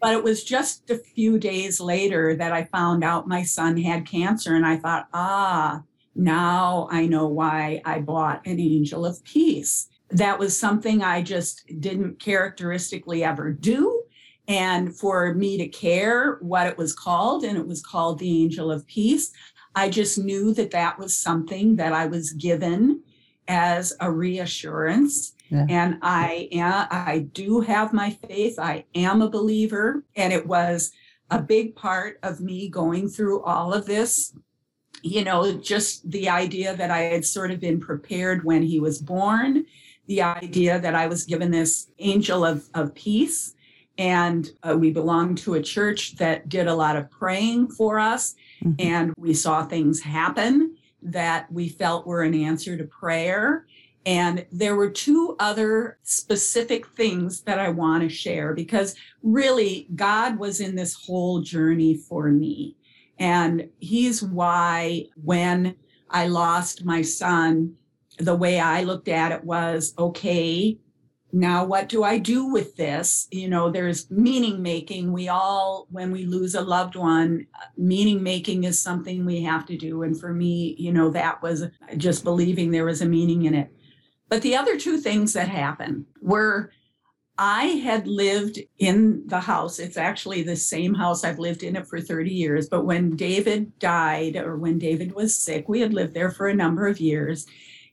but it was just a few days later that i found out my son had cancer and i thought ah now I know why I bought an angel of peace. That was something I just didn't characteristically ever do. And for me to care what it was called, and it was called the angel of peace, I just knew that that was something that I was given as a reassurance. Yeah. And I am, I do have my faith. I am a believer. And it was a big part of me going through all of this. You know, just the idea that I had sort of been prepared when he was born, the idea that I was given this angel of, of peace. And uh, we belonged to a church that did a lot of praying for us. Mm-hmm. And we saw things happen that we felt were an answer to prayer. And there were two other specific things that I want to share because really God was in this whole journey for me. And he's why when I lost my son, the way I looked at it was okay, now what do I do with this? You know, there's meaning making. We all, when we lose a loved one, meaning making is something we have to do. And for me, you know, that was just believing there was a meaning in it. But the other two things that happened were I had lived in the house. It's actually the same house. I've lived in it for 30 years. But when David died or when David was sick, we had lived there for a number of years.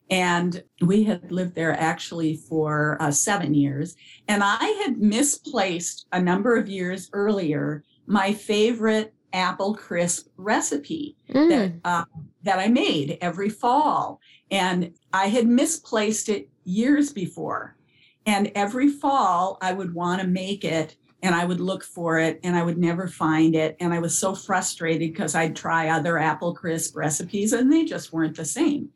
And we had lived there actually for uh, seven years. And I had misplaced a number of years earlier my favorite apple crisp recipe mm. that, uh, that I made every fall. And I had misplaced it years before. And every fall, I would want to make it and I would look for it and I would never find it. And I was so frustrated because I'd try other apple crisp recipes and they just weren't the same.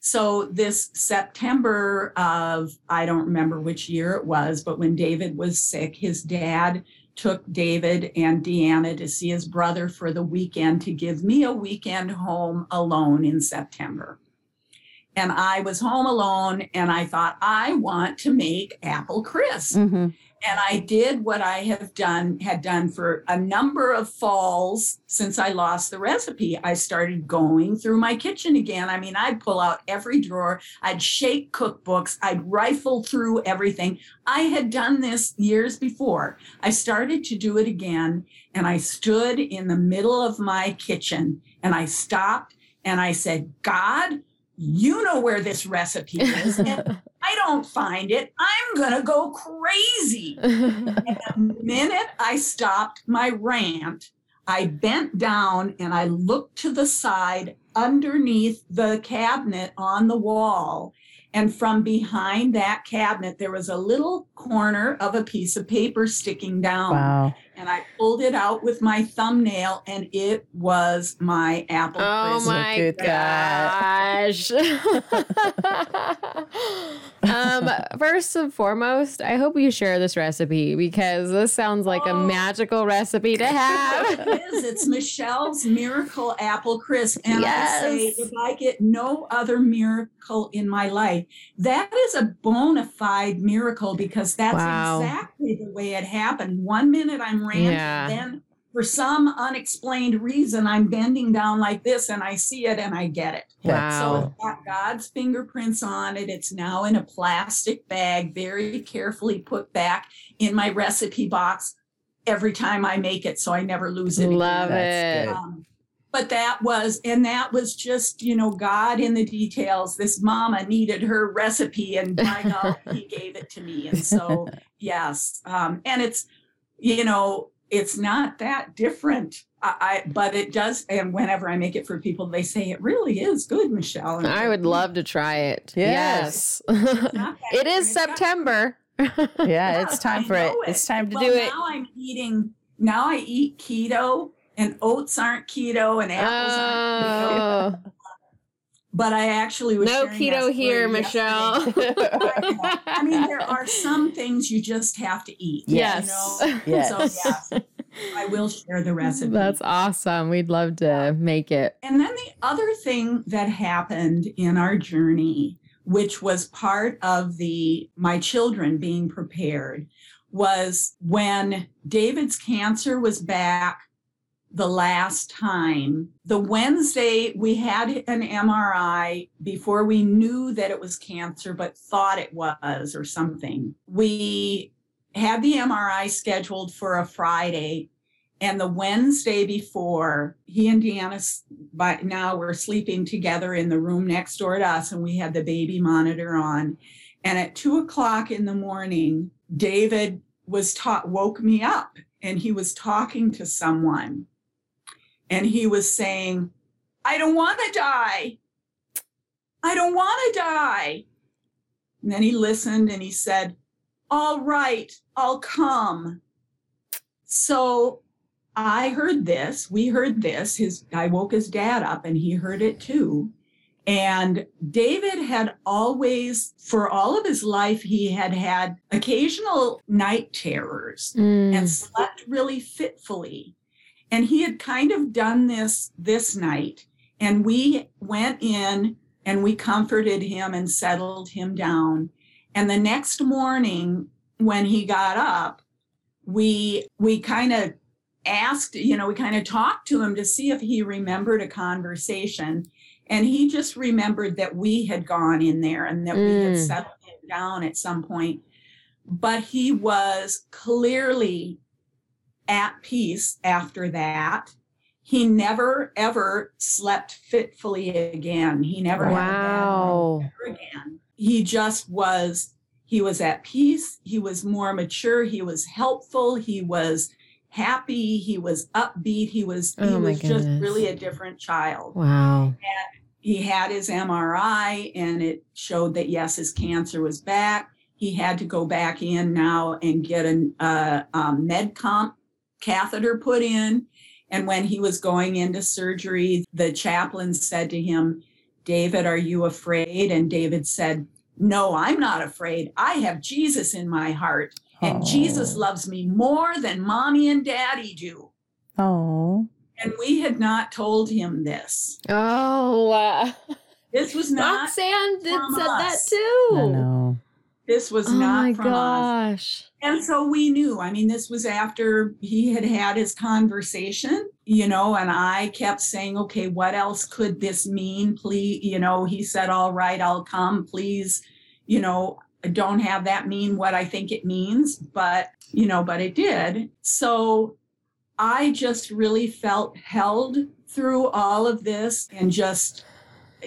So this September of, I don't remember which year it was, but when David was sick, his dad took David and Deanna to see his brother for the weekend to give me a weekend home alone in September and I was home alone and I thought, I want to make apple crisp. Mm-hmm. And I did what I have done, had done for a number of falls since I lost the recipe. I started going through my kitchen again. I mean, I'd pull out every drawer, I'd shake cookbooks, I'd rifle through everything. I had done this years before. I started to do it again, and I stood in the middle of my kitchen and I stopped and I said, God, you know where this recipe is. And I don't find it. I'm going to go crazy. and the minute I stopped my rant, I bent down and I looked to the side underneath the cabinet on the wall. And from behind that cabinet, there was a little corner of a piece of paper sticking down. Wow and I pulled it out with my thumbnail, and it was my apple. Oh my gosh! um, first and foremost, I hope you share this recipe because this sounds like oh. a magical recipe to have. it is. It's Michelle's Miracle Apple Crisp, and yes. I say if I get no other miracle in my life, that is a bona fide miracle because that's wow. exactly the way it happened. One minute I'm yeah. then for some unexplained reason, I'm bending down like this and I see it and I get it. Wow. So it's got God's fingerprints on it. It's now in a plastic bag, very carefully put back in my recipe box every time I make it. So I never lose it. Love again. it. Um, but that was, and that was just, you know, God in the details. This mama needed her recipe and by God, he gave it to me. And so, yes. Um, and it's, you know, it's not that different. I, I, but it does, and whenever I make it for people, they say it really is good, Michelle. And I would hmm. love to try it. Yes, yes. it is September. yeah, it's time for it. it. It's time to well, do it. Now I'm eating. Now I eat keto, and oats aren't keto, and apples oh. aren't keto but I actually was no keto here, Michelle. I mean, there are some things you just have to eat. Yes, you know? yes. So yes, I will share the recipe. That's awesome. We'd love to yeah. make it. And then the other thing that happened in our journey, which was part of the my children being prepared, was when David's cancer was back the last time. The Wednesday, we had an MRI before we knew that it was cancer, but thought it was or something. We had the MRI scheduled for a Friday. And the Wednesday before, he and Deanna by now were sleeping together in the room next door to us, and we had the baby monitor on. And at two o'clock in the morning, David was taught woke me up and he was talking to someone and he was saying, I don't want to die. I don't want to die. And then he listened and he said, All right, I'll come. So I heard this. We heard this. His I woke his dad up and he heard it too. And David had always, for all of his life, he had had occasional night terrors mm. and slept really fitfully. And he had kind of done this this night. And we went in and we comforted him and settled him down. And the next morning, when he got up, we we kind of asked, you know, we kind of talked to him to see if he remembered a conversation. And he just remembered that we had gone in there and that mm. we had mm. settled him down at some point. But he was clearly at peace after that. He never ever slept fitfully again. He never wow. had again. He just was he was at peace, he was more mature, he was helpful, he was happy, he was upbeat, he was oh he was goodness. just really a different child. Wow. And he had his MRI and it showed that yes, his cancer was back. He had to go back in now and get a, uh, a med comp catheter put in. And when he was going into surgery, the chaplain said to him, David, are you afraid? And David said, No, I'm not afraid. I have Jesus in my heart, and oh. Jesus loves me more than mommy and daddy do. Oh. And we had not told him this. Oh, uh, this was not. Roxanne did said us. that too. I know. This was oh not from gosh. us. And so we knew. I mean, this was after he had had his conversation, you know, and I kept saying, okay, what else could this mean? Please, you know, he said, all right, I'll come. Please, you know, don't have that mean what I think it means, but, you know, but it did. So I just really felt held through all of this and just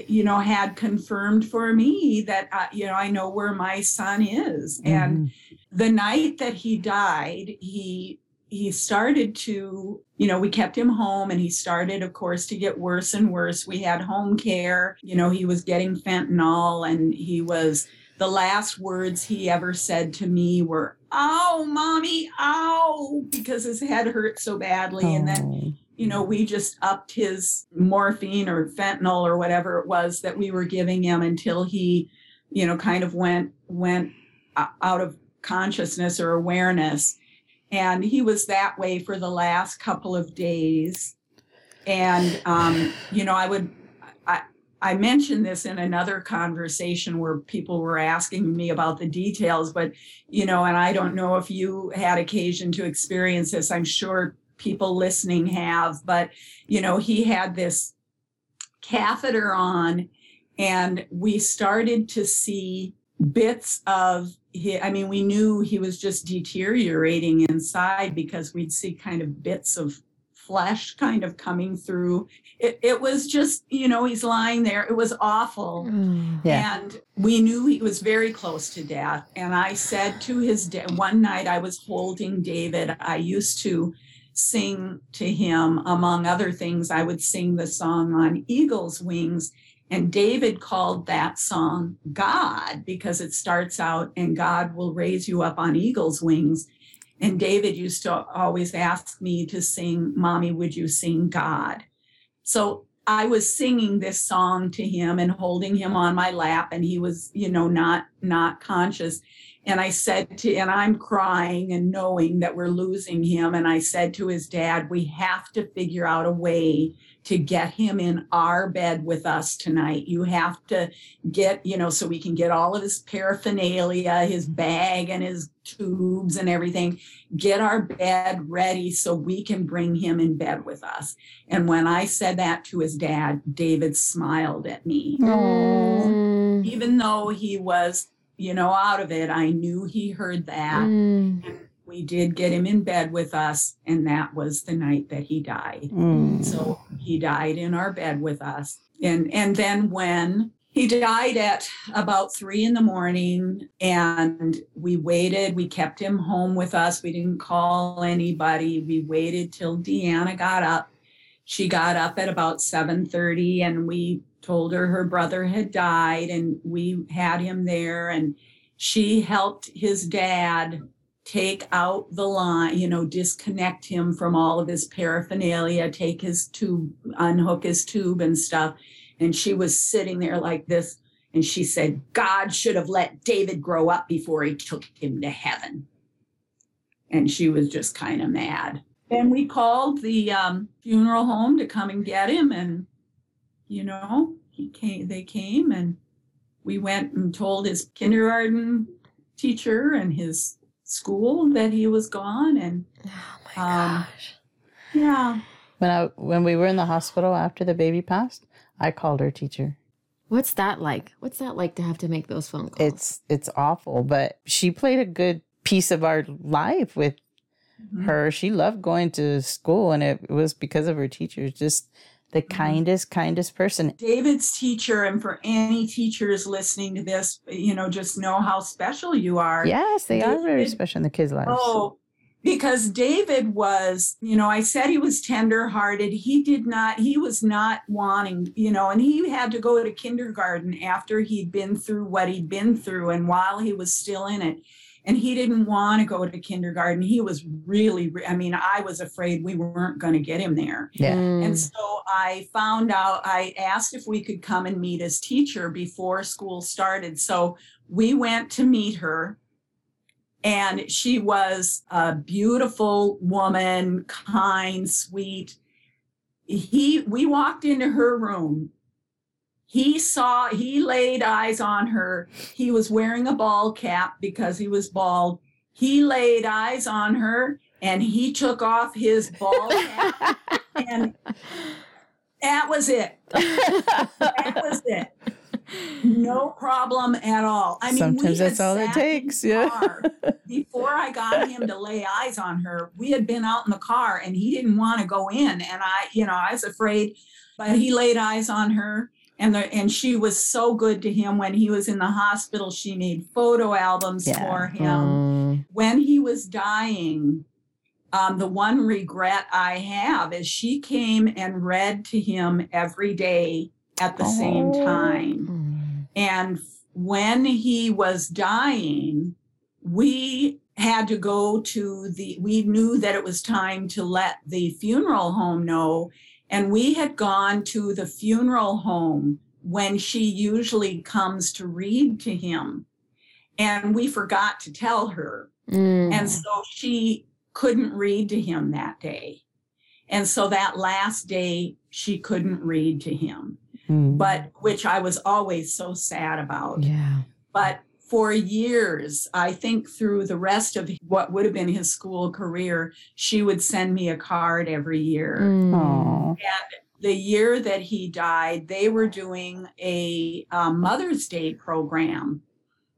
you know had confirmed for me that uh, you know i know where my son is mm-hmm. and the night that he died he he started to you know we kept him home and he started of course to get worse and worse we had home care you know he was getting fentanyl and he was the last words he ever said to me were ow mommy ow because his head hurt so badly oh. and then oh you know, we just upped his morphine or fentanyl or whatever it was that we were giving him until he, you know, kind of went went out of consciousness or awareness. And he was that way for the last couple of days. And um, you know, I would I I mentioned this in another conversation where people were asking me about the details, but you know, and I don't know if you had occasion to experience this. I'm sure people listening have, but you know, he had this catheter on and we started to see bits of he, I mean, we knew he was just deteriorating inside because we'd see kind of bits of flesh kind of coming through. It, it was just, you know, he's lying there. It was awful. Mm, yeah. And we knew he was very close to death. And I said to his dad, one night I was holding David. I used to sing to him. Among other things, I would sing the song on Eagle's Wings. And David called that song God because it starts out, and God will raise you up on eagle's wings. And David used to always ask me to sing, Mommy, would you sing God? So I was singing this song to him and holding him on my lap, and he was, you know, not not conscious. And I said to, and I'm crying and knowing that we're losing him. And I said to his dad, we have to figure out a way to get him in our bed with us tonight. You have to get, you know, so we can get all of his paraphernalia, his bag and his tubes and everything, get our bed ready so we can bring him in bed with us. And when I said that to his dad, David smiled at me. Mm. Even though he was, you know, out of it, I knew he heard that. Mm. We did get him in bed with us, and that was the night that he died. Mm. So he died in our bed with us. And and then when he died at about three in the morning, and we waited. We kept him home with us. We didn't call anybody. We waited till Deanna got up. She got up at about 7:30, and we told her her brother had died, and we had him there. And she helped his dad take out the line, you know, disconnect him from all of his paraphernalia, take his tube, unhook his tube and stuff. And she was sitting there like this. And she said, God should have let David grow up before he took him to heaven. And she was just kind of mad. And we called the um, funeral home to come and get him. And, you know, he came, they came and we went and told his kindergarten teacher and his school that he was gone and Oh my Um, gosh. yeah When I when we were in the hospital after the baby passed, I called her teacher. What's that like? What's that like to have to make those phone calls? It's it's awful, but she played a good piece of our life with Mm-hmm. her. She loved going to school, and it was because of her teachers. Just the Mm-hmm. kindest, kindest person. david's teacher and for any teachers listening to this you know just know how special you are Yes, they are very special in the kids' lives. oh because david was you know i said he was tenderhearted he did not he was not wanting you know and he had to go to kindergarten after he'd been through what he'd been through and while he was still in it and he didn't want to go to kindergarten he was really re- i mean i was afraid we weren't going to get him there Yeah. Mm. And so I found out, I asked if we could come and meet his teacher before school started. So we went to meet her. And she was a beautiful woman, kind, sweet. He we walked into her room. He saw, he laid eyes on her. He was wearing a bald cap because he was bald. He laid eyes on her and he took off his bald cap and that was it. That was it. No problem at all. I mean, Sometimes that's all it takes, yeah. Before I got him to lay eyes on her, we had been out in the car and he didn't want to go in. And I, you know, I was afraid, but he laid eyes on her. And, the, and she was so good to him when he was in the hospital. She made photo albums Yeah. for him Mm. when he was dying, um, the one regret I have is she came and read to him every day at the same Oh. time. Mm. And when he was dying, we had to go to the, we knew that it was time to let the funeral home know. And we had gone to the funeral home when she usually comes to read to him. And we forgot to tell her. Mm. And so she couldn't read to him that day. And so that last day, she couldn't read to him, Mm. but which I was always so sad about. yeah. But for years, I think through the rest of what would have been his school career, she would send me a card every year. Mm. Aw. The year that he died, they were doing a um, Mother's Day program.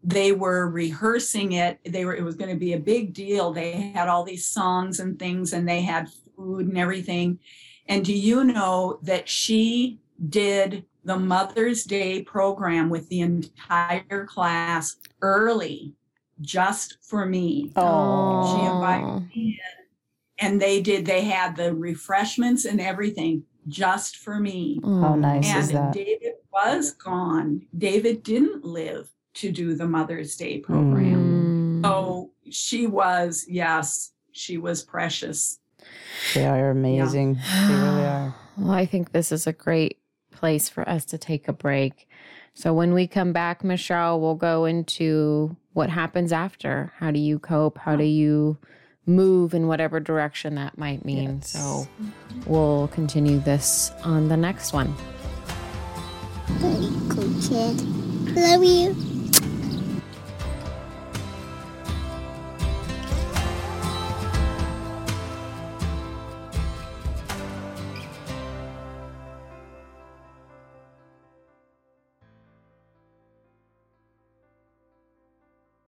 They were rehearsing it. They were. It was going to be a big deal. They had all these songs and things, and they had food and everything. And do you know that she did the Mother's Day program with the entire class early, just for me? Oh. She invited me in, and they did. They had the refreshments and everything just for me. How nice is And that? David was gone. David didn't live to do the Mother's Day program. Mm. So she was, yes, she was precious. They are amazing. They really are. Well, I think this is a great place for us to take a break. So when we come back, Michelle, we'll go into what happens after? How do you cope? How do you move in whatever direction that might mean? Yes. So we'll continue this on the next one. Very cool kid. Love you.